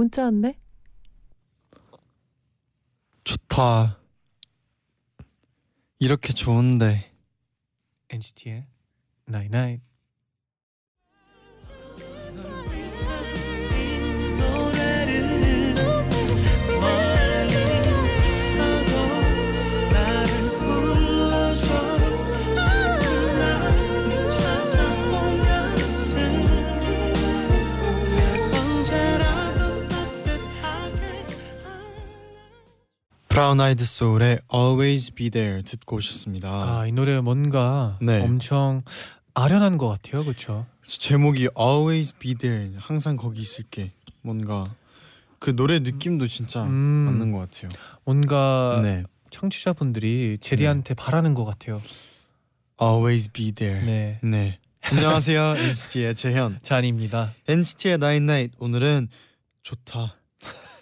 문자 왔네. 좋다. 이렇게 좋은데 NCT의 Night Night 브라운 아이드 소울의 Always Be There 듣고 오셨습니다. 아, 이 노래 뭔가 네. 엄청 아련한 것 같아요, 그렇죠? 제목이 Always Be There 항상 거기 있을게. 뭔가 그 노래 느낌도 진짜 음. 맞는 것 같아요. 뭔가 네. 청취자분들이 제디한테 바라는 것 같아요. Always Be There. 네. 네, 안녕하세요 NCT의 재현. 잔입니다. NCT의 Nine Night 오늘은 좋다.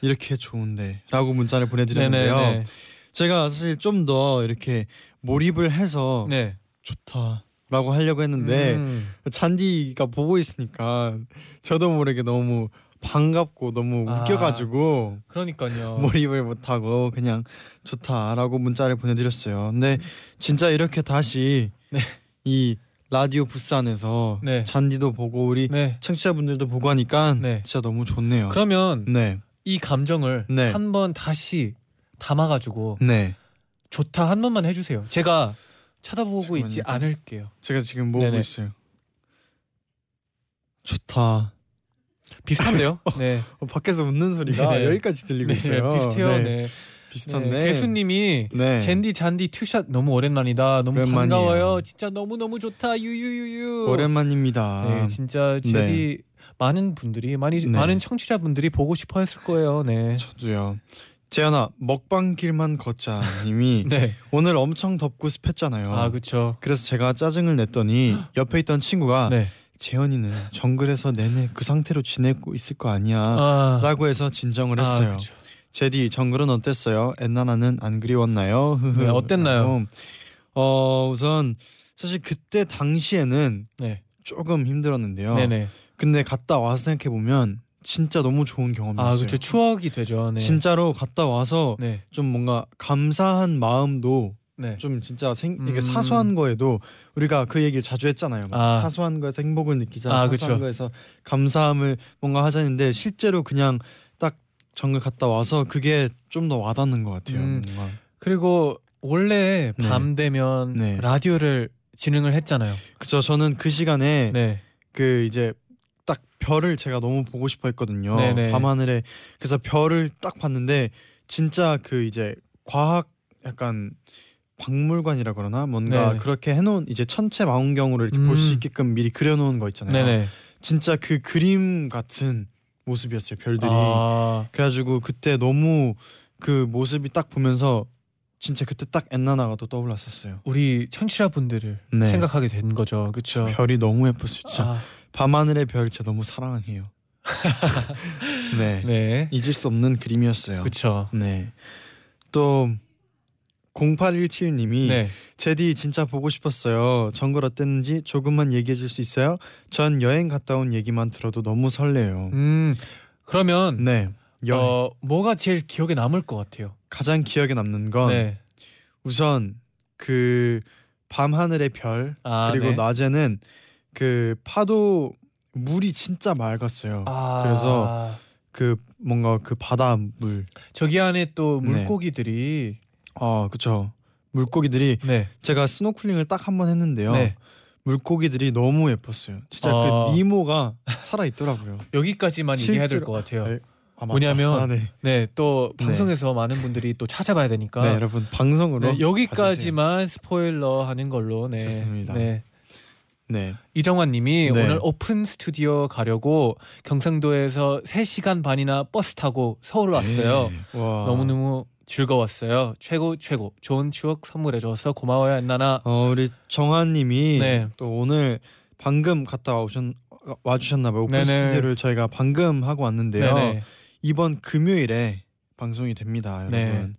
이렇게 좋은데라고 문자를 보내드렸는데요. 네네네. 제가 사실 좀 더 이렇게 몰입을 해서 네. 좋다라고 하려고 했는데 음. 잔디가 보고 있으니까 저도 모르게 너무 반갑고 너무 아. 웃겨가지고 그러니까요. 몰입을 못하고 그냥 좋다라고 문자를 보내드렸어요. 근데 진짜 이렇게 다시 네. 이 라디오 부스 안에서 네. 잔디도 보고 우리 네. 청취자분들도 보고 하니까 네. 진짜 너무 좋네요. 그러면 네, 이 감정을 네. 한번 다시 담아가지고 네. 좋다 한 번만 해주세요. 제가 쳐다보고 있지 잠깐만요. 않을게요. 제가 지금 보고 네네. 있어요. 좋다. 비슷한데요? 네. 어, 밖에서 웃는 소리가 네. 여기까지 들리고 네, 있어요. 비슷해요. 네. 네. 비슷한데. 네. 개수님이 네. 젠디 잔디 투샷 너무 오랜만이다. 너무 오랜만이에요. 반가워요. 진짜 너무 너무 좋다. 유유유유. 오랜만입니다. 네, 진짜 제디 많은 분들이 많이 네. 많은 청취자분들이 보고 싶어 했을 거예요. 네. 저도요. 재현아 먹방 길만 걷자 님이 네. 오늘 엄청 덥고 습했잖아요. 아 그렇죠. 그래서 제가 짜증을 냈더니 옆에 있던 친구가 네. 재현이는 정글에서 내내 그 상태로 지내고 있을 거 아니야. 아, 라고 해서 진정을 아, 했어요. 그쵸. 제디 정글은 어땠어요? 엔나나는 안 그리웠나요? 네, 어땠나요? 어 우선 사실 그때 당시에는 네. 조금 힘들었는데요. 네네. 근데 갔다 와서 생각해 보면 진짜 너무 좋은 경험이었어요. 아 그렇죠. 추억이 되죠. 네. 진짜로 갔다 와서 네. 좀 뭔가 감사한 마음도 네. 좀 진짜 생 이게 음. 사소한 거에도 우리가 그 얘기를 자주 했잖아요. 막 아. 사소한 거에서 행복을 느끼자. 아, 사소한 그쵸. 거에서 감사함을 뭔가 하자는데 실제로 그냥 딱 정글 갔다 와서 그게 좀 더 와닿는 것 같아요. 음. 뭔가. 그리고 원래 네. 밤 되면 네. 라디오를 진행을 했잖아요. 그죠. 저는 그 시간에 네. 그 이제 딱 별을 제가 너무 보고 싶어 했거든요. 네네. 밤하늘에 그래서 별을 딱 봤는데 진짜 그 이제 과학 약간 박물관이라 그러나 뭔가 네네. 그렇게 해놓은 이제 천체 망원경으로 이렇게 볼수 음. 있게끔 미리 그려놓은 거 있잖아요. 네네. 진짜 그 그림 같은 모습이었어요. 별들이. 아, 그래가지고 그때 너무 그 모습이 딱 보면서 진짜 그때 딱 엔나나가 또 떠올랐었어요. 우리 청취자분들을 네. 생각하게 된 거죠. 그렇죠. 별이 너무 예뻤어요. 진짜 아, 밤하늘의 별 진짜 너무 사랑해요. 네. 네. 잊을 수 없는 그림이었어요. 그렇죠. 네. 또 0817님이 네. 제디 진짜 보고 싶었어요. 정글 어땠는지 조금만 얘기해 줄 수 있어요? 전 여행 갔다 온 얘기만 들어도 너무 설레요. 음. 그러면 네. 여행 어 뭐가 제일 기억에 남을 것 같아요. 가장 기억에 남는 건 네. 우선 그 밤하늘의 별 아, 그리고 네. 낮에는 그 파도 물이 진짜 맑았어요. 아, 그래서 그 뭔가 그 바닷물 저기 안에 또 네. 물고기들이 어 그쵸 물고기들이 네. 제가 스노클링을 딱 한 번 했는데요 네. 물고기들이 너무 예뻤어요 진짜 아. 그 니모가 살아 있더라고요 여기까지만 얘기해야 될 실제로- 것 같아요. 네. 아, 맞다. 뭐냐면 아, 네. 네, 또 네. 방송에서 많은 분들이 또 찾아봐야 되니까 네 여러분 방송으로 네, 여기까지만 스포일러 하는 걸로 네. 좋습니다. 네. 네. 이정환 님이 네. 오늘 오픈 스튜디오 가려고 경상도에서 3시간 반이나 버스 타고 서울 왔어요. 네. 와. 너무너무 즐거웠어요. 최고 최고. 좋은 추억 선물해 줘서 고마워요 엔나나. 어 우리 정한님이 네. 또 오늘 방금 갔다 와오셨 와주셨나 봐요. 오픈 네네. 스튜디오를 저희가 방금 하고 왔는데요. 네네. 이번 금요일에 방송이 됩니다, 네. 여러분.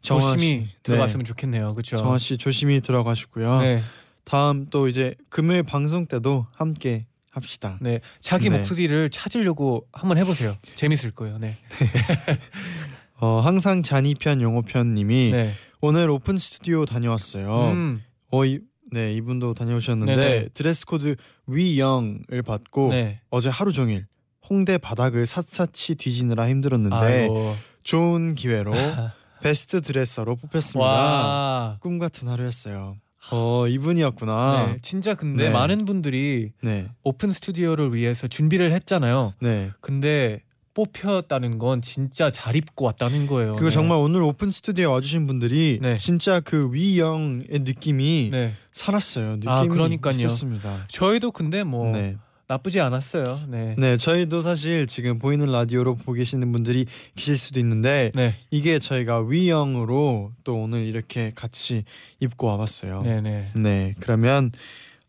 정화 조심히 씨, 들어갔으면 좋겠네요. 그렇죠. 네. 정화 씨 조심히 들어가시고요. 네. 다음 또 이제 금요일 방송 때도 함께 합시다. 네. 자기 네. 목소리를 찾으려고 한번 해보세요. 재밌을 거예요. 네. 어 항상 쟈니편 윤오편님이 네. 오늘 오픈 스튜디오 다녀왔어요. 음. 어, 이, 네 이분도 다녀오셨는데 네네. 드레스 코드 We Young을 받고 네. 어제 하루 종일 홍대 바닥을 샅샅이 뒤지느라 힘들었는데 아이고. 좋은 기회로 베스트 드레서로 뽑혔습니다. 와. 꿈 같은 하루였어요. 어 이분이었구나. 네. 진짜 근데 네. 많은 분들이 네, 오픈 스튜디오를 위해서 준비를 했잖아요. 네. 근데 뽑혔다는 건 진짜 잘 입고 왔다는 거예요. 그리고 네. 정말 오늘 오픈 스튜디오 와주신 분들이 네. 진짜 그 We Young의 느낌이 네. 살았어요. 느낌이 아, 그러니까요. 있었습니다. 저희도 근데 뭐 네. 나쁘지 않았어요. 네. 네, 저희도 사실 지금 보이는 라디오로 보고 계시는 분들이 계실 수도 있는데 네. 이게 저희가 위영으로 또 오늘 이렇게 같이 입고 와봤어요. 네, 네. 네, 그러면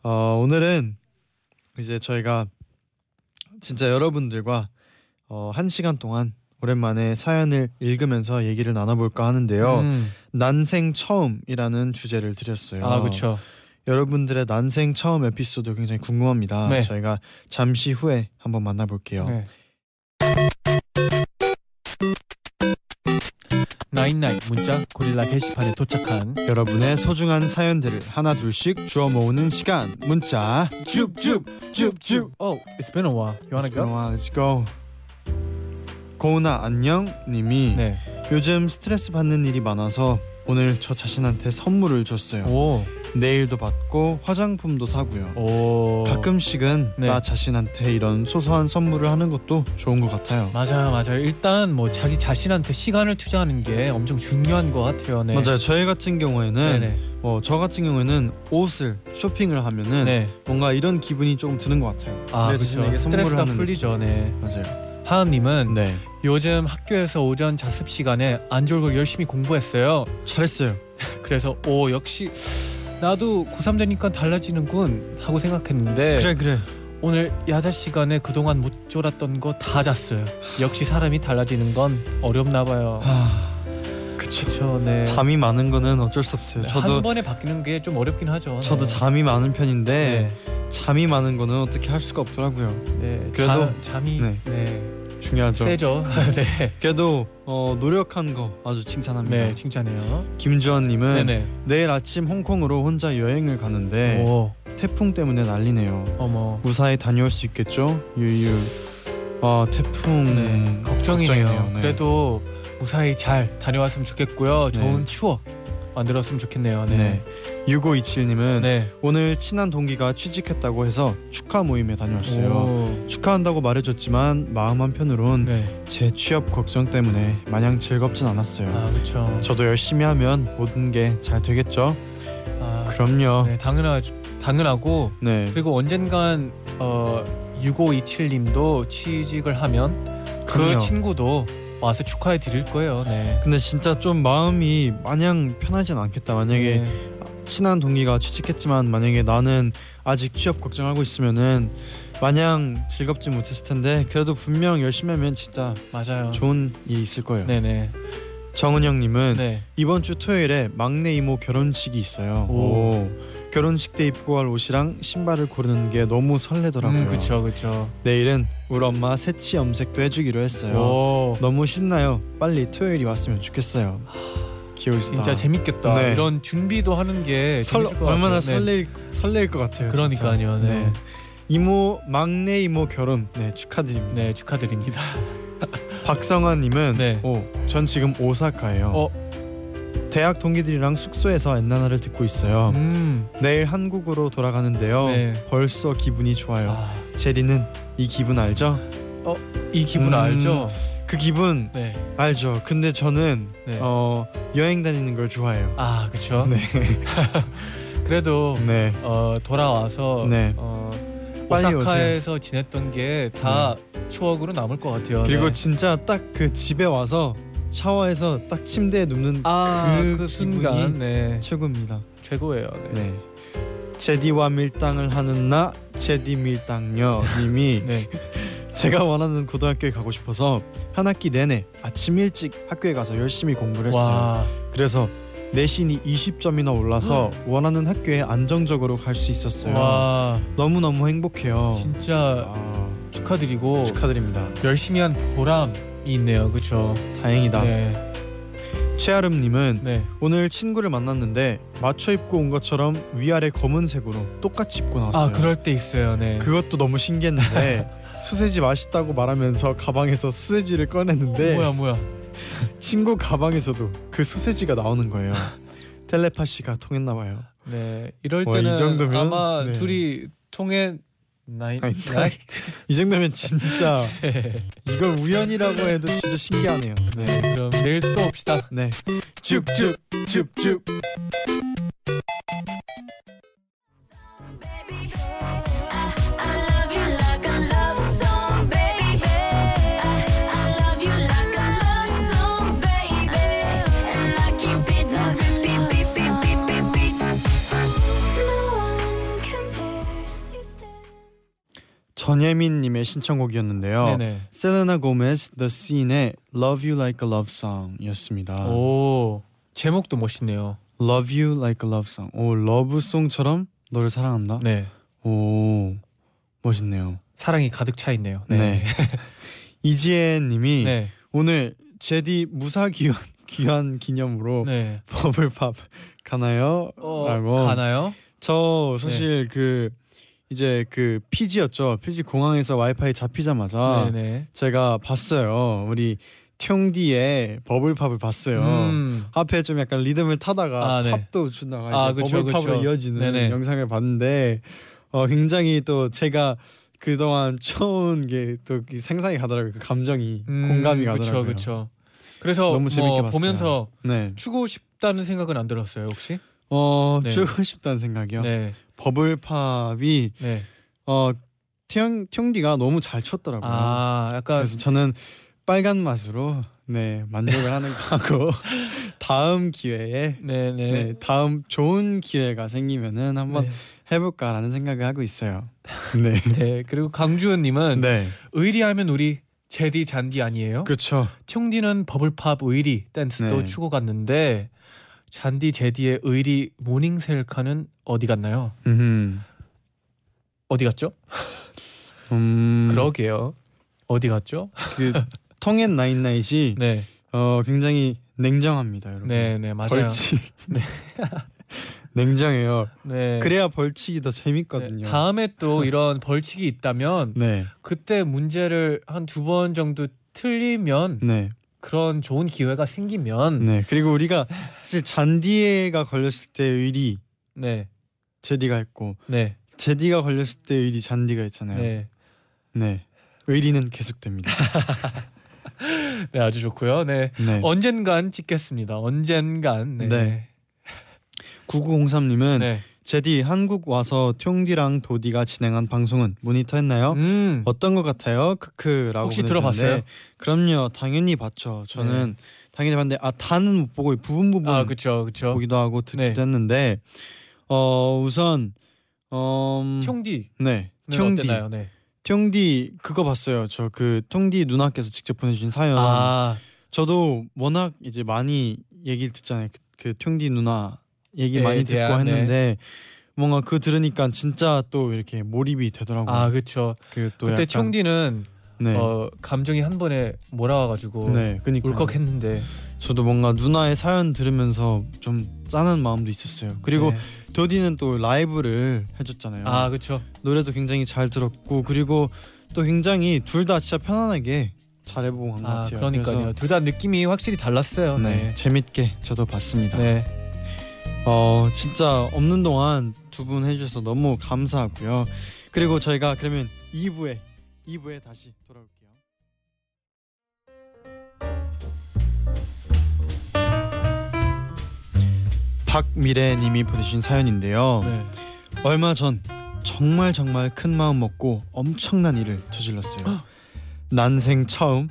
어, 오늘은 이제 저희가 진짜 여러분들과 어, 한 시간 동안 오랜만에 사연을 읽으면서 얘기를 나눠볼까 하는데요. 음. 난생 처음이라는 주제를 드렸어요. 아, 그렇죠. 여러분들의 난생 처음 에피소드 굉장히 궁금합니다. 네. 저희가 잠시 후에 한번 만나볼게요. 네. 나인나인 문자 고릴라 게시판에 도착한 여러분의 소중한 사연들을 하나 둘씩 주워 모으는 시간 문자 줍줍 Oh, it's been a while. You wanna go? Let's go. 고은아 안녕 님이 네. 요즘 스트레스 받는 일이 많아서 오늘 저 자신한테 선물을 줬어요. 오. 네일도 받고 화장품도 사고요. 오. 가끔씩은 네. 나 자신한테 이런 소소한 선물을 하는 것도 좋은 것 같아요. 맞아요, 맞아요. 일단 뭐 자기 자신한테 시간을 투자하는 게 엄청 중요한 것 같아요. 네. 맞아요. 저희 같은 경우에는. 뭐 저 같은 경우에는 옷을 쇼핑을 하면은 네. 뭔가 이런 기분이 조금 드는 것 같아요. 아, 내 그렇죠. 스트레스가 풀리죠. 네. 맞아요. 하은님은 네, 요즘 학교에서 오전 자습 시간에 안 졸고 열심히 공부했어요. 잘했어요. 그래서 오 역시 나도 고3 되니까 달라지는군 하고 생각했는데 그래 그래. 오늘 야자 시간에 그동안 못 졸았던 거 다 잤어요. 역시 사람이 달라지는 건 어렵나 봐요. 아, 그쵸. 그렇죠. 네. 잠이 많은 거는 어쩔 수 없어요. 한 저도 번에 바뀌는 게 좀 어렵긴 하죠. 저도 네. 잠이 많은 편인데 네. 잠이 많은 거는 어떻게 할 수가 없더라고요. 네. 그래도- 잠, 잠이 네. 네. 중요하죠. 세죠. 네. 그래도 어, 노력한 거 아주 칭찬합니다. 네, 칭찬해요. 김주원님은 네네. 내일 아침 홍콩으로 혼자 여행을 가는데 오, 태풍 때문에 난리네요. 어머. 무사히 다녀올 수 있겠죠? 유유. 아 태풍 네, 걱정이네요. 걱정이네요. 네. 그래도 무사히 잘 다녀왔으면 좋겠고요. 좋은 네. 추억 만들었으면 좋겠네요. 네. 네. 6527님은 네. 오늘 친한 동기가 취직했다고 해서 축하 모임에 다녀왔어요. 오. 축하한다고 말해줬지만 마음 한편으론 네. 제 취업 걱정 때문에 마냥 즐겁진 않았어요. 아 그렇죠. 저도 열심히 하면 모든 게 잘 되겠죠? 아, 그럼요. 네, 당연하 당연하고 네. 그리고 언젠간 어 6527님도 취직을 하면 그 그럼요. 친구도 와서 축하해 드릴 거예요. 네. 근데 진짜 좀 마음이 마냥 편하진 않겠다. 만약에 네. 친한 동기가 취직했지만 만약에 나는 아직 취업 걱정하고 있으면은 마냥 즐겁지 못했을 텐데 그래도 분명 열심히 하면 진짜 맞아요. 좋은 일이 있을 거예요. 네네. 정은영님은 네. 이번 주 토요일에 막내 이모 결혼식이 있어요. 오. 오. 결혼식 때 입고 갈 옷이랑 신발을 고르는 게 너무 설레더라고요. 음, 그렇죠, 그렇죠. 내일은 우리 엄마 새치 염색도 해주기로 했어요. 오, 너무 신나요. 빨리 토요일이 왔으면 좋겠어요. 귀여우시다. 진짜 재밌겠다. 네. 이런 준비도 하는 게 설, 얼마나. 네. 설레일 설레일 것 같아요. 그러니까요. 진짜. 네. 이모 막내 이모 결혼 네 축하드립니다. 네, 축하드립니다. 박성환님은 네. 오, 전 지금 오사카예요. 어. 대학 동기들이랑 숙소에서 엔나나를 듣고 있어요. 음. 내일 한국으로 돌아가는데요. 네. 벌써 기분이 좋아요. 아, 제리는 이 기분 알죠? 이 기분 음. 알죠? 그 기분 네. 알죠. 근데 저는 네. 어, 여행 다니는 걸 좋아해요. 아, 그렇죠. 네. 그래도 네. 어, 돌아와서 네. 어, 오사카에서 지냈던 게 다 추억으로 남을 것 같아요. 그리고 네. 진짜 딱 그 집에 와서 샤워해서 딱 침대에 눕는 아, 그 그, 순간 네. 최고입니다. 최고예요. 네. 네. 제디와 밀당을 하는 나 제디 밀당녀 님이 네. 제가 원하는 고등학교에 가고 싶어서 한 학기 내내 아침 일찍 학교에 가서 열심히 공부를 했어요. 와. 그래서 내신이 20점이나 올라서 원하는 학교에 안정적으로 갈 수 있었어요. 와. 너무너무 행복해요. 진짜 아, 축하드리고 축하드립니다. 열심히 한 보람이 있네요. 그렇죠? 다행이다. 네. 최아름 님은 네. 오늘 친구를 만났는데 맞춰 입고 온 것처럼 위아래 검은색으로 똑같이 입고 나왔어요. 아, 그럴 때 있어요. 네. 그것도 너무 신기했는데 소세지 맛있다고 말하면서 가방에서 소세지를 꺼냈는데 뭐야, 뭐야. 친구 가방에서도 그 소세지가 나오는 거예요. 텔레파시가 통했나 봐요. 네. 이럴 와, 이 때는 정도면? 아마 네. 둘이 통해 나이 나이 이 정도면 진짜 이걸 우연이라고 해도 진짜 신기하네요. 네. 그럼 내일 또 봅시다. 네. 줍줍 줍줍. 전예민 님의 신청곡이었는데요. 네네. 셀레나 고메스 The Scene의 Love You Like a Love Song이었습니다. 오. 제목도 멋있네요. Love You Like a Love Song. 오, 러브송처럼 너를 사랑한다. 네. 오, 멋있네요. 사랑이 가득 차 있네요. 네. 네. 이지혜 님이 네. 오늘 제디 무사 귀환 귀환 기념으로 네. 버블팝 가나요? 어, 라고. 가나요? 저 사실 그 이제 그 피지였죠. 피지 공항에서 와이파이 잡히자마자 네네. 제가 봤어요. 우리 퉁디의 버블팝을 봤어요. 음. 앞에 좀 약간 리듬을 타다가 아, 네. 팝도 주다가 아, 그쵸, 버블팝으로 그쵸. 이어지는 네네. 영상을 봤는데 어, 굉장히 또 제가 그동안 처음 게또 생상이 가더라고요. 그 감정이 음, 공감이 그쵸, 가더라고요. 그쵸. 그래서 너무 재밌게 뭐. 보면서 네. 추고 싶다는 생각은 안 들었어요 혹시? 어, 네. 주고 싶다는 생각이요. 네. 버블팝이 네. 어 퉁, 퉁디가 너무 잘 췄더라고요. 아 약간 그래서 저는 빨간 맛으로 네 만족을 하는 거고 다음 기회에 네 네. 네 다음 좋은 기회가 생기면은 한번 네. 해볼까라는 생각을 하고 있어요. 네. 네. 그리고 강주은님은 네. 의리하면 우리 제디 쟈디 아니에요? 그렇죠. 퉁디는 Bubble Pop 의리 댄스도 네. 추고 갔는데 쟈디 제디의 의리 모닝 셀카는 어디 갔나요? 음. 어디 갔죠? 음. 그러게요. 어디 갔죠? 그 통엔 나인나잇이 네. 어 굉장히 냉정합니다, 여러분. 네, 네, 맞아요. 벌칙. 네. 냉정해요. 네. 그래야 벌칙이 더 재밌거든요. 네, 다음에 또 이런 벌칙이 있다면 네. 그때 문제를 한 두 번 정도 틀리면 네. 그런 좋은 기회가 생기면 네. 그리고 우리가 사실 잔디에가 걸렸을 때 의리 네, 제디가 했고 네, 제디가 걸렸을 때 의리 잔디가 했잖아요. 네. 네, 의리는 계속됩니다. 네, 아주 좋고요. 네, 네. 언젠간 찍겠습니다. 언젠간. 네, 네. 9903님은 네. 제디 한국 와서 퉁디랑 도디가 진행한 방송은 모니터했나요? 음, 어떤 것 같아요? 크크라고 혹시 들어봤어요? 그럼요, 당연히 봤죠. 저는 당연히 봤는데 아 다는 못 보고 부분 부분 아, 그렇죠, 그렇죠. 보기도 하고 듣기도 네. 했는데 어 우선 음, 형디, 네, 네, 퉁디? 네. 퉁디 그거 봤어요. 저 그 퉁디 누나께서 직접 보내주신 사연. 아, 저도 워낙 이제 많이 얘기를 듣잖아요. 그, 그 퉁디 누나 얘기 네, 많이 듣고 대한, 네. 했는데 뭔가 그 들으니까 진짜 또 이렇게 몰입이 되더라고요. 아, 그렇죠. 그때 형디는 네, 어 감정이 한 번에 몰아와가지고 네, 그니까 울컥했는데 저도 뭔가 누나의 사연 들으면서 좀 짠한 마음도 있었어요. 그리고 네. 도디는 또 라이브를 해줬잖아요. 아, 그렇죠. 노래도 굉장히 잘 들었고 그리고 또 굉장히 둘 다 진짜 편안하게 잘 해보고 간것 아, 같아요. 그러니까요. 둘 다 느낌이 확실히 달랐어요. 네, 네. 재밌게 저도 봤습니다. 네. 어 진짜 없는 동안 두 분 해주셔서 너무 감사하고요. 그리고 저희가 그러면 2부에 2부에 다시 돌아올게요. 박미래님이 보내신 사연인데요. 네. 얼마 전 정말 정말 큰 마음 먹고 엄청난 일을 저질렀어요. 난생 처음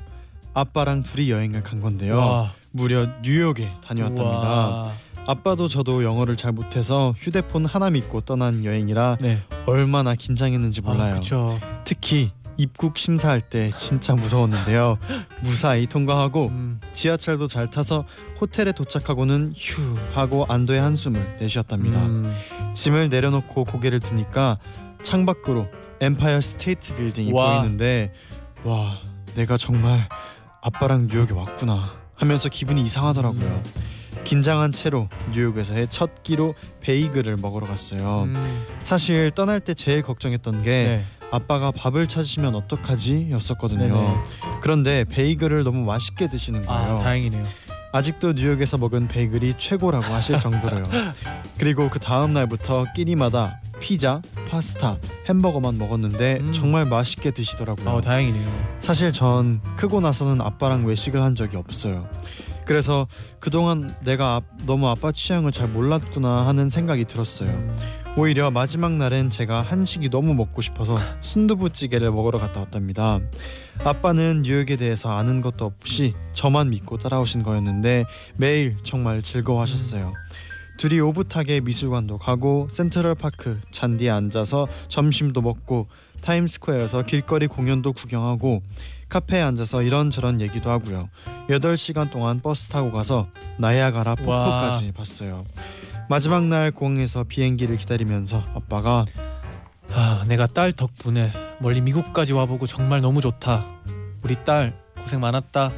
아빠랑 둘이 여행을 간 건데요. 와. 무려 뉴욕에 다녀왔답니다. 우와. 아빠도 저도 영어를 잘 못해서 휴대폰 하나 믿고 떠난 여행이라 네. 얼마나 긴장했는지 몰라요. 아. 특히 입국 심사할 때 진짜 무서웠는데요. 무사히 통과하고 음. 지하철도 잘 타서 호텔에 도착하고는 휴 하고 안도의 한숨을 내쉬었답니다. 음. 짐을 내려놓고 고개를 드니까 창밖으로 엠파이어 스테이트 빌딩이 와. 보이는데 와 내가 정말 아빠랑 뉴욕에 왔구나 하면서 기분이 이상하더라고요. 음. 긴장한 채로 뉴욕에서의 첫 끼로 베이글을 먹으러 갔어요. 음. 사실 떠날 때 제일 걱정했던 게 네. 아빠가 밥을 찾으시면 어떡하지 였었거든요. 네네. 그런데 베이글을 너무 맛있게 드시는 거예요. 아 다행이네요. 아직도 뉴욕에서 먹은 베이글이 최고라고 하실 정도로요. 그리고 그 다음 날부터 끼니마다 피자, 파스타, 햄버거만 먹었는데 음. 정말 맛있게 드시더라고요. 아 다행이네요. 사실 전 크고 나서는 아빠랑 외식을 한 적이 없어요. 그래서 그동안 내가 아- 너무 아빠 취향을 잘 몰랐구나 하는 생각이 들었어요. 음. 오히려 마지막 날엔 제가 한식이 너무 먹고 싶어서 순두부찌개를 먹으러 갔다 왔답니다. 아빠는 뉴욕에 대해서 아는 것도 없이 저만 믿고 따라오신 거였는데 매일 정말 즐거워하셨어요. 둘이 오붓하게 미술관도 가고 센트럴파크 잔디에 앉아서 점심도 먹고 타임스퀘어에서 길거리 공연도 구경하고 카페에 앉아서 이런저런 얘기도 하고요. 8시간 동안 버스 타고 가서 나이아가라 폭포까지 봤어요. 마지막 날 공항에서 비행기를 기다리면서 아빠가 아 내가 딸 덕분에 멀리 미국까지 와보고 정말 너무 좋다. 우리 딸 고생 많았다.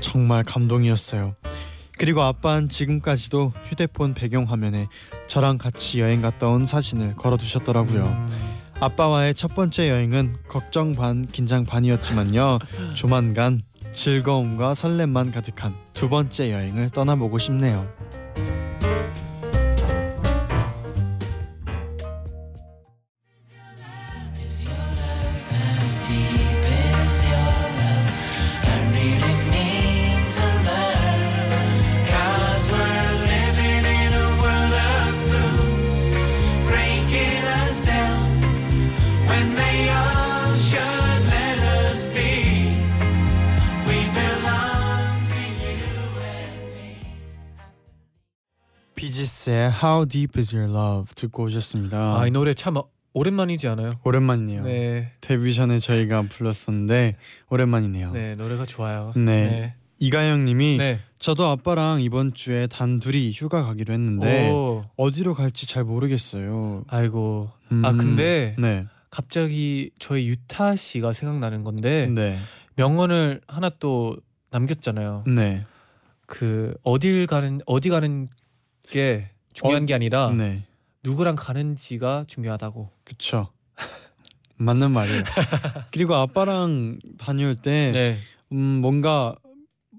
정말 감동이었어요. 그리고 아빠는 지금까지도 휴대폰 배경화면에 저랑 같이 여행 갔다 온 사진을 걸어두셨더라고요. 음. 아빠와의 첫 번째 여행은 걱정 반 긴장 반이었지만요. 조만간 즐거움과 설렘만 가득한 두 번째 여행을 떠나보고 싶네요. 비지스의 How Deep Is Your Love 듣고 오셨습니다. 아 이 노래 참 오랜만이지 않아요? 오랜만이네요. 네. 데뷔 전에 저희가 불렀었는데 오랜만이네요. 네 노래가 좋아요. 네. 네. 이가영님이 네. 저도 아빠랑 이번 주에 단 둘이 휴가 가기로 했는데 오. 어디로 갈지 잘 모르겠어요. 아이고. 음, 아 근데 네, 갑자기 저희 유타 씨가 생각나는 건데 네, 명언을 하나 또 남겼잖아요. 네, 그 어딜 가는 어디 가는 게 중요한 어, 게 아니라 네, 누구랑 가는지가 중요하다고. 그쵸. 맞는 말이에요. 그리고 아빠랑 다녀올 때 네. 음, 뭔가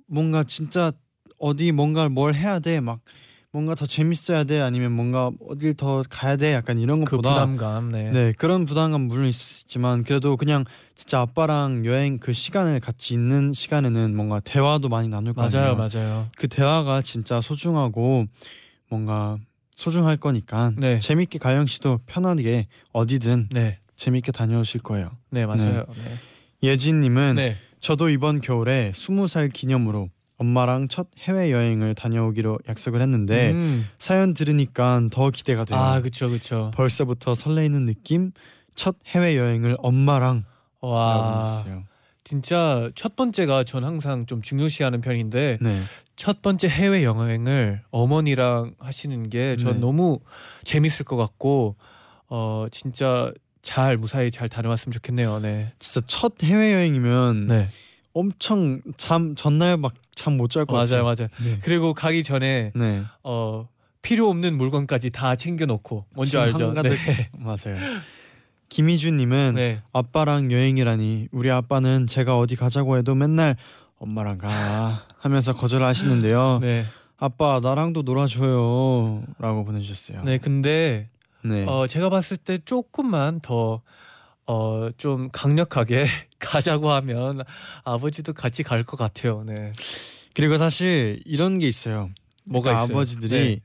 뭔가 진짜 어디 뭔가 뭘 해야 돼 막 뭔가 더 재밌어야 돼 아니면 뭔가 어딜 더 가야 돼 약간 이런 그 것보다 부담감. 네. 네 그런 부담감 물론 있지만 그래도 그냥 진짜 아빠랑 여행 그 시간을 같이 있는 시간에는 뭔가 대화도 많이 나눌 거 맞아요. 맞아요. 그 대화가 진짜 소중하고 뭔가 소중할 거니까 네. 재밌게 가영 씨도 편하게 어디든 네, 재밌게 다녀오실 거예요. 네 맞아요. 네. 예진님은 네. 저도 이번 겨울에 스무 살 기념으로 엄마랑 첫 해외 여행을 다녀오기로 약속을 했는데 음. 사연 들으니까 더 기대가 돼요. 아 그쵸 그쵸. 벌써부터 설레이는 느낌. 첫 해외 여행을 엄마랑 와. 진짜 첫 번째가 전 항상 좀 중요시하는 편인데 네, 첫 번째 해외 여행을 어머니랑 하시는 게전 네. 너무 재밌을 것 같고 어 진짜 잘 무사히 잘 다녀왔으면 좋겠네요. 네. 진짜 첫 해외 여행이면 네. 엄청 잠 전날 막 잠 못 잘것 맞아요, 같아요. 맞아요. 네. 그리고 가기 전에 네. 어 필요 없는 물건까지 다 챙겨 놓고 뭔지 짐 알죠? 네. 맞아요. 김희준님은 네. 아빠랑 여행이라니 우리 아빠는 제가 어디 가자고 해도 맨날 엄마랑 가 하면서 거절하시는데요. 네. 아빠 나랑도 놀아줘요라고 보내주셨어요. 네. 근데 네. 어 제가 봤을 때 조금만 더 어 좀 강력하게 가자고 하면 아버지도 같이 갈 것 같아요. 네. 그리고 사실 이런 게 있어요. 뭐가 그러니까? 아버지들이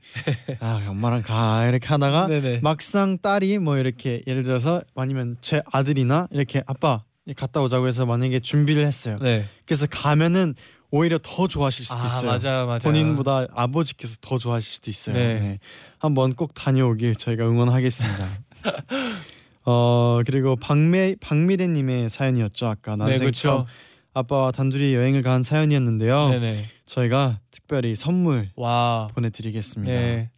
아 엄마랑 가 이렇게 하다가 네. 네네. 막상 딸이 뭐 이렇게 예를 들어서 아니면 제 아들이나 이렇게 아빠 갔다 오자고 해서 만약에 준비를 했어요. 네. 그래서 가면은 오히려 더 좋아하실 수도 아 있어요. 맞아요, 맞아요. 본인보다 아버지께서 더 좋아하실 수도 있어요. 네. 네. 한번 꼭 다녀오길 저희가 응원하겠습니다. 어 그리고 박미 박미래님의 사연이었죠 아까 네, 난생 그렇죠. 처음 아빠와 단둘이 여행을 간 사연이었는데요. 네네. 저희가 특별히 선물 와. 보내드리겠습니다. 네.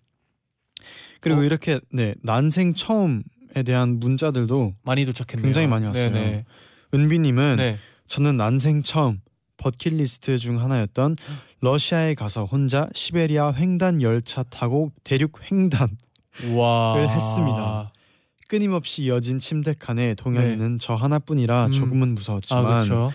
그리고 어. 이렇게 네 난생 처음에 대한 문자들도 많이 도착했네요. 굉장히 많이 왔어요. 네네. 은비님은 네. 저는 난생 처음 버킷리스트 중 하나였던 러시아에 가서 혼자 시베리아 횡단 열차 타고 대륙 횡단 와. 을 했습니다. 끊임없이 이어진 침대 칸에 동현이는 네. 저 하나뿐이라 음. 조금은 아 무서웠지만 그렇죠.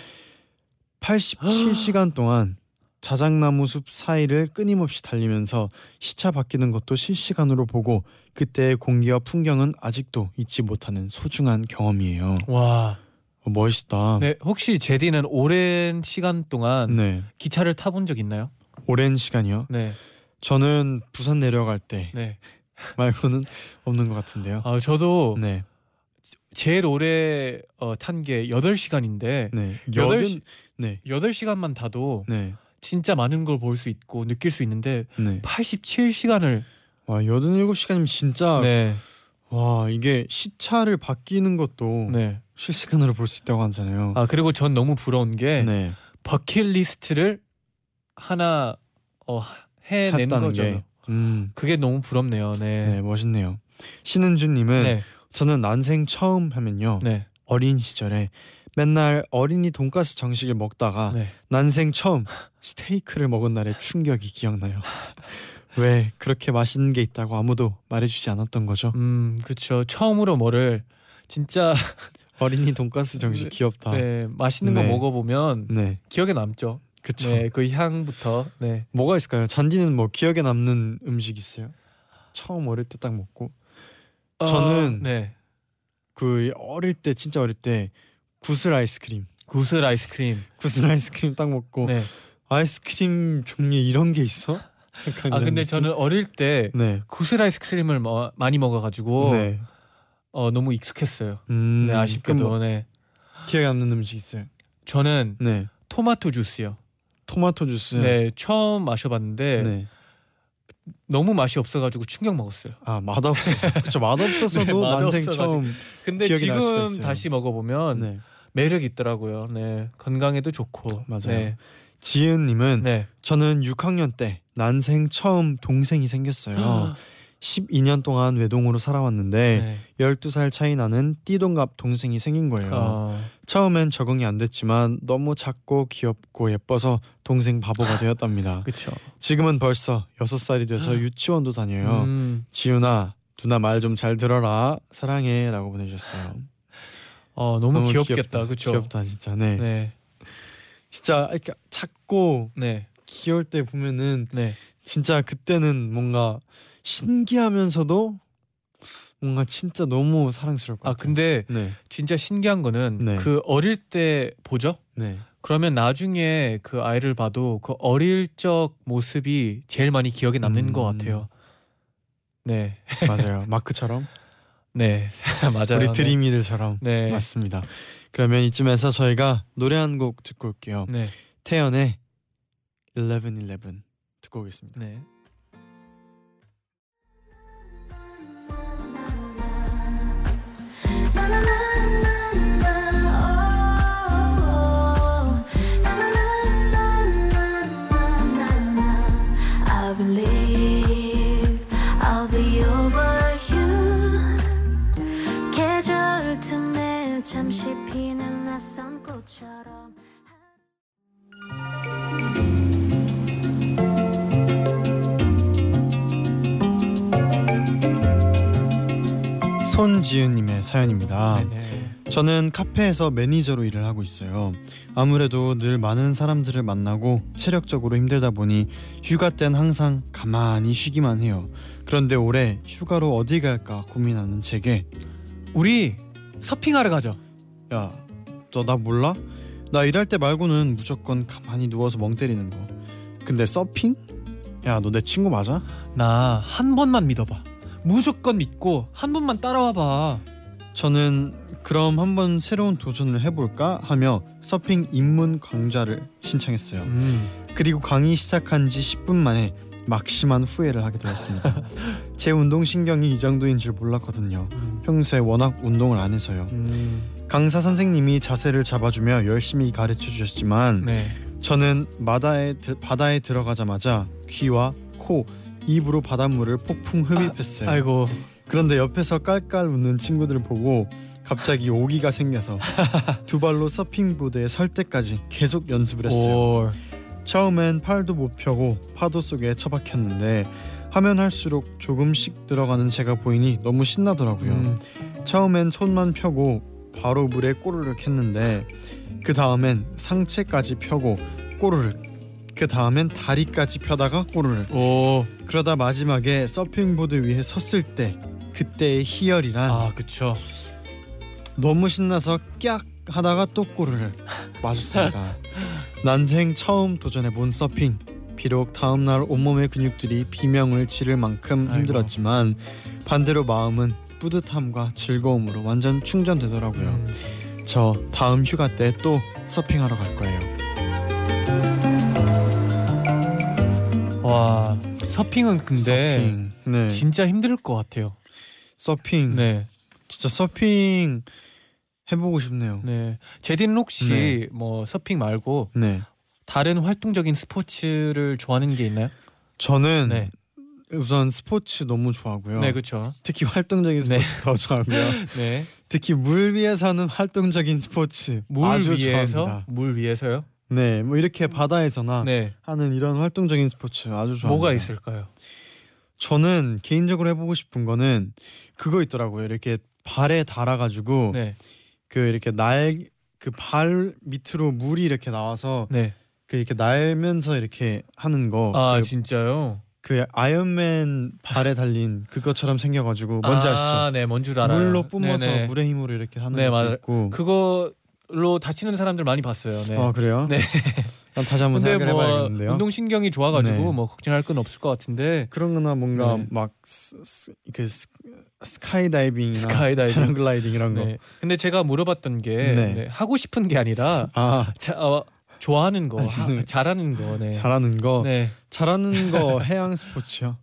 87시간 동안 자작나무 숲 사이를 끊임없이 달리면서 시차 바뀌는 것도 실시간으로 보고 그때의 공기와 풍경은 아직도 잊지 못하는 소중한 경험이에요. 와. 어, 멋있다. 네. 혹시 제디는 오랜 시간 동안 네. 기차를 타본 적 있나요? 오랜 시간이요. 네. 저는 부산 내려갈 때 네. 말고는 없는 것 같은데요. 아 저도 네, 제일 오래 어, 탄 게 8시간인데 네, 여덟 여든, 시- 네, 8시간만 타도 네, 진짜 많은 걸 볼 수 있고 느낄 수 있는데 네. 87시간을 와 여든 일곱 시간이면 진짜 네. 와 이게 시차를 바뀌는 것도 네. 실시간으로 볼 수 있다고 하잖아요. 아 그리고 전 너무 부러운 게 네, 버킷리스트를 하나 어, 해낸 거죠. 게, 음, 그게 너무 부럽네요. 네, 네. 멋있네요. 신은주님은 네. 저는 난생 처음 하면요 네. 어린 시절에 맨날 어린이 돈가스 정식을 먹다가 네. 난생 처음 스테이크를 먹은 날의 충격이 기억나요. 왜 그렇게 맛있는 게 있다고 아무도 말해주지 않았던 거죠? 음, 그렇죠. 처음으로 뭐를 진짜 어린이 돈가스 정식 네, 귀엽다. 네, 네, 맛있는 거 네. 먹어보면 기억에 남죠. 그쵸. 네, 그 향부터. 네. 뭐가 있을까요? 잔디는 뭐 기억에 남는 음식 있어요? 처음 어릴 때 딱 먹고 어, 저는 네. 그 어릴 때 진짜 어릴 때 구슬 아이스크림, 구슬 아이스크림. 구슬 아이스크림 딱 먹고 네. 아이스크림 종류 이런 게 있어? 아 근데 느낌? 저는 어릴 때 네, 구슬 아이스크림을 뭐, 많이 먹어가지고 네, 어, 너무 익숙했어요. 음, 네 아쉽게도 뭐 네. 기억에 남는 음식 있어요? 저는 네, 토마토 주스요. 토마토 주스. 네. 처음 마셔봤는데 네. 너무 맛이 없어가지고 충격 먹었어요. 아 맛없어서 그쵸 맛없었어도 네, 난생. 처음 근데 지금. 다시 먹어보면 네. 매력 있더라고요. 네 건강에도 좋고. 맞아요. 네. 지은님은 네. 저는 6학년 때 난생 처음 동생이 생겼어요. 12년 동안 외동으로 살아왔는데 네. 12살 차이 나는 띠동갑 동생이 생긴 거예요. 어, 처음엔 적응이 안 됐지만 너무 작고 귀엽고 예뻐서 동생 바보가 되었답니다. 그쵸. 지금은 벌써 6살이 돼서 유치원도 다녀요. 음, 지훈아 누나 말 좀 잘 들어라 사랑해라고 보내주셨어요. 어 너무, 너무 귀엽겠다. 귀엽다. 그쵸. 귀엽다 진짜. 네. 네. 진짜 이렇게 작고 네. 귀여울 때 보면은 네. 진짜 그때는 뭔가 신기하면서도 뭔가 진짜 너무 사랑스러울 것 아 같아요. 근데 네, 진짜 신기한 거는 네. 그 어릴 때 보죠. 네, 그러면 나중에 그 아이를 봐도 그 어릴 적 모습이 제일 많이 기억에 남는 음. 것 같아요. 네, 맞아요. 마크처럼 네, 맞아요. 우리 드림이들처럼 네, 맞습니다. 그러면 이쯤에서 저희가 노래 한 곡 듣고 올게요. 네, 태연의 1111 듣고 오겠습니다. 네. Believe I'll be over you 계절 틈에 잠시 피는 낯선 꽃처럼 손지은님의 사연입니다. 네, 네. 저는 카페에서 매니저로 일을 하고 있어요. 아무래도 늘 많은 사람들을 만나고 체력적으로 힘들다 보니 휴가 땐 항상 가만히 쉬기만 해요. 그런데 올해 휴가로 어디 갈까 고민하는 제게 우리 서핑하러 가죠. 야, 너 나 몰라? 나 일할 때 말고는 무조건 가만히 누워서 멍 때리는 거. 근데 서핑? 야 너 내 친구 맞아? 나 한 번만 믿어봐. 무조건 믿고 한 번만 따라와 봐. 저는 그럼 한번 새로운 도전을 해볼까 하며 서핑 입문 강좌를 신청했어요. 음. 그리고 강의 시작한 지 10분 만에 막심한 후회를 하게 되었습니다. 제 운동 신경이 이 정도인 줄 몰랐거든요. 음. 평소에 워낙 운동을 안 해서요. 음. 강사 선생님이 자세를 잡아주며 열심히 가르쳐 주셨지만 네. 저는 바다에 드- 바다에 들어가자마자 귀와 코, 입으로 바닷물을 폭풍 흡입했어요. 아 이고. 그런데 옆에서 깔깔 웃는 친구들을 보고 갑자기 오기가 생겨서 두 발로 서핑 보드에 설 때까지 계속 연습을 했어요. 오. 처음엔 팔도 못 펴고 파도 속에 처박혔는데 하면 할수록 조금씩 들어가는 제가 보이니 너무 신나더라고요. 음. 처음엔 손만 펴고 바로 물에 꼬르륵 했는데 그 다음엔 상체까지 펴고 꼬르륵 그 다음엔 다리까지 펴다가 꼬르륵 오. 그러다 마지막에 서핑보드 위에 섰을 때 그때의 희열이란 아 그쵸. 너무 신나서 깍 하다가 또 꼬르륵 맞았습니다. 난생 처음 도전해 본 서핑 비록 다음 날 온몸의 근육들이 비명을 지를 만큼. 힘들었지만 반대로 마음은 뿌듯함과 즐거움으로 완전 충전되더라고요. 음. 저 다음 휴가 때 또 서핑하러 갈 거예요. 와 서핑은 근데 서핑. 네. 진짜 힘들 것 같아요. 서핑. 네. 진짜 서핑 해보고 싶네요. 네. 제디는 혹시 네. 뭐 서핑 말고 네. 다른 활동적인 스포츠를 좋아하는 게 있나요? 저는 네. 우선 스포츠 너무 좋아하고요. 네, 그렇죠. 특히 활동적인 네. 스포츠 더 좋아하고요. 네. 특히 물 위에서 하는 활동적인 스포츠 물 아주 위에서 좋아합니다. 물 위에서요? 네, 뭐 이렇게 바다에서나 네. 하는 이런 활동적인 스포츠 아주 좋아합니다. 뭐가 있을까요? 저는 개인적으로 해보고 싶은 거는 그거 있더라고요. 이렇게 발에 달아가지고 네. 그 이렇게 날 그 발 밑으로 물이 이렇게 나와서 네. 그 이렇게 날면서 이렇게 하는 거. 아, 그, 진짜요? 그 아이언맨 발에 달린 그것처럼 생겨가지고 뭔지 아, 아시죠? 네, 뭔 줄 알아요. 물로 뿜어서 네네. 물의 힘으로 이렇게 하는 네, 것도 맞아요. 있고. 그걸로 다치는 사람들 많이 봤어요. 네. 아 그래요? 네. 다시 한번 생각을 뭐 해봐야겠는데요. 운동 신경이 좋아가지고 네. 뭐 걱정할 건 없을 것 같은데 그런 거나 뭔가 네. 막 스, 스, 그 스, 스카이다이빙이나 스카이다이빙. 패러글라이딩 이런 거. 네. 근데 제가 물어봤던 게 네. 네, 하고 싶은 게 아니라 아 자, 어, 좋아하는 거, 아, 하. 잘하는 거. 네. 잘하는 거. 네. 잘하는 거 해양 스포츠요.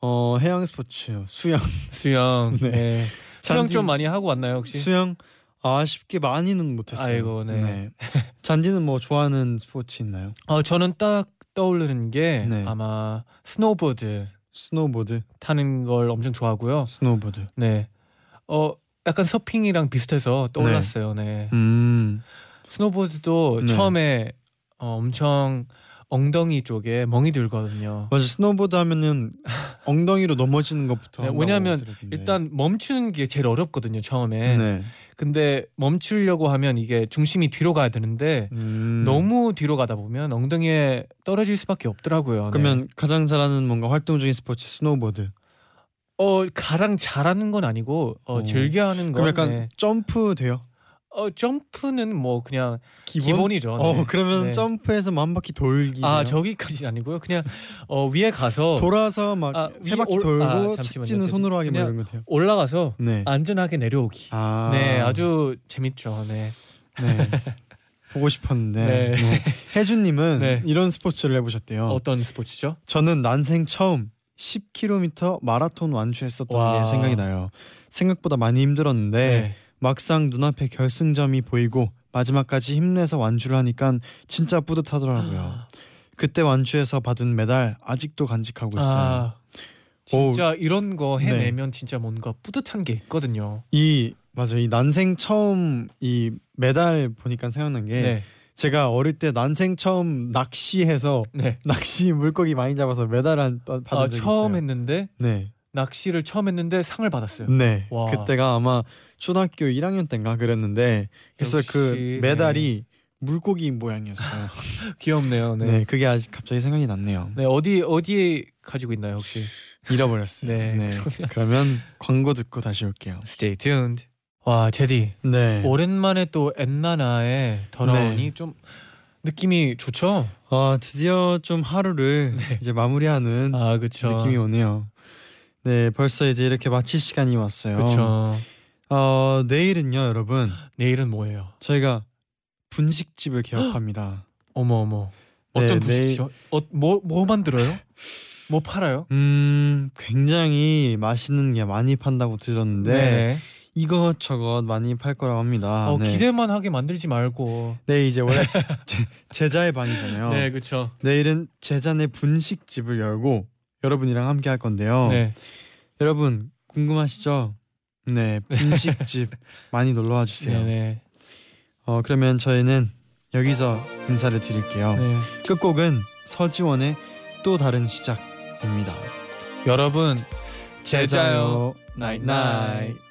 어 해양 스포츠요. 수영. 수영. 네. 네. 수영 쟈니- 좀 많이 하고 왔나요 혹시? 수영 아쉽게 많이는 못했어요. 아이고, 네. 쟈니는 뭐 좋아하는 스포츠 있나요? 어 저는 딱 떠오르는 게 네. 아마 스노보드 스노보드. 타는 걸 엄청 좋아하고요. 스노보드. 네. 어 약간 서핑이랑 비슷해서 떠올랐어요. 네. 음. 스노보드도 네. 처음에 어, 엄청 엉덩이 쪽에 멍이 들거든요. 맞아 스노보드 하면은 엉덩이로 넘어지는 것부터. 네, 왜냐하면. 일단 멈추는 게 제일 어렵거든요. 처음에. 네. 근데 멈추려고 하면 이게 중심이 뒤로 가야 되는데 음. 너무 뒤로 가다 보면 엉덩이에 떨어질 수밖에 없더라고요. 네. 그러면 가장 잘하는 뭔가 활동적인 스포츠 스노보드. 어 가장 잘하는 건 아니고 어, 오. 즐겨하는 건 그럼 약간 네. 점프 돼요? 어 점프는 뭐 그냥 기본? 이죠 어 그러면 네. 점프해서 한 바퀴 돌기. 아 저기까지는 아니고요. 그냥 어 위에 가서 돌아서 막 아, 세 바퀴 올- 돌고 아. 착지는 손으로 하기 뭐 이런 거 돼요. 올라가서 네. 안전하게 내려오기. 아. 네, 아주 재밌죠. 네. 네. 보고 싶었는데 네. 네. 혜준님은 네. 이런 스포츠를 해보셨대요. 어떤 스포츠죠? 저는 난생 처음 10km 마라톤 완주했었던 와. 게 생각이 나요. 생각보다 많이 힘들었는데 네. 막상 눈앞에 결승점이 보이고 마지막까지 힘내서 완주를 하니까 진짜 뿌듯하더라고요. 그때 완주해서 받은 메달 아직도 간직하고 있어요. 아, 진짜 이런 거 해내면 진짜 뭔가 뿌듯한 게 있거든요. 이 맞아 이 난생 처음 이 메달 보니까 생각난 게 네. 제가 어릴 때 난생 처음 낚시해서 네. 낚시 물고기 많이 잡아서 메달 한 받은 아, 적이 처음 있어요. 했는데 네, 낚시를 처음 했는데 상을 받았어요. 네. 와. 그때가 아마 초등학교 1학년 때인가 그랬는데 그래서 역시, 그 메달이 물고기 모양이었어요. 귀엽네요. 네. 네. 네. 그게 아직 갑자기 생각이 났네요. 어디 어디에 가지고 있나요, 혹시? 잃어버렸어요. 네. 네. 그러면 광고 듣고 다시 올게요. Stay tuned. 와, 제디. 네. 오랜만에 또 엔나나의 더러운이 네. 좀 느낌이 좋죠. 아 드디어 좀 하루를 이제 마무리하는 아. 느낌이 오네요. 네, 벌써 이제 이렇게 마칠 시간이 왔어요. 그렇죠. 어 내일은요, 여러분 내일은 뭐예요? 저희가 분식집을 개업합니다. 어머 어머. 네, 어떤 내일- 분식이요? 어뭐뭐 뭐 만들어요? 뭐 팔아요? 음, 굉장히 맛있는 게 많이 판다고 들었는데 네. 이것저것 많이 팔 거라고 합니다. 어, 네. 기대만 하게 만들지 말고. 네, 이제 원래 제, 제자의 방이잖아요. 네, 그렇죠. 내일은 제자네 분식집을 열고 여러분이랑 함께 할 건데요. 네. 여러분 궁금하시죠? 네, 분식집 많이 놀러 와 주세요. 네, 네. 어, 그러면 저희는 여기서 인사를 드릴게요. 네. 끝곡은 서지원의 또 다른 시작입니다. 여러분 제자요 제자요 나잇나잇.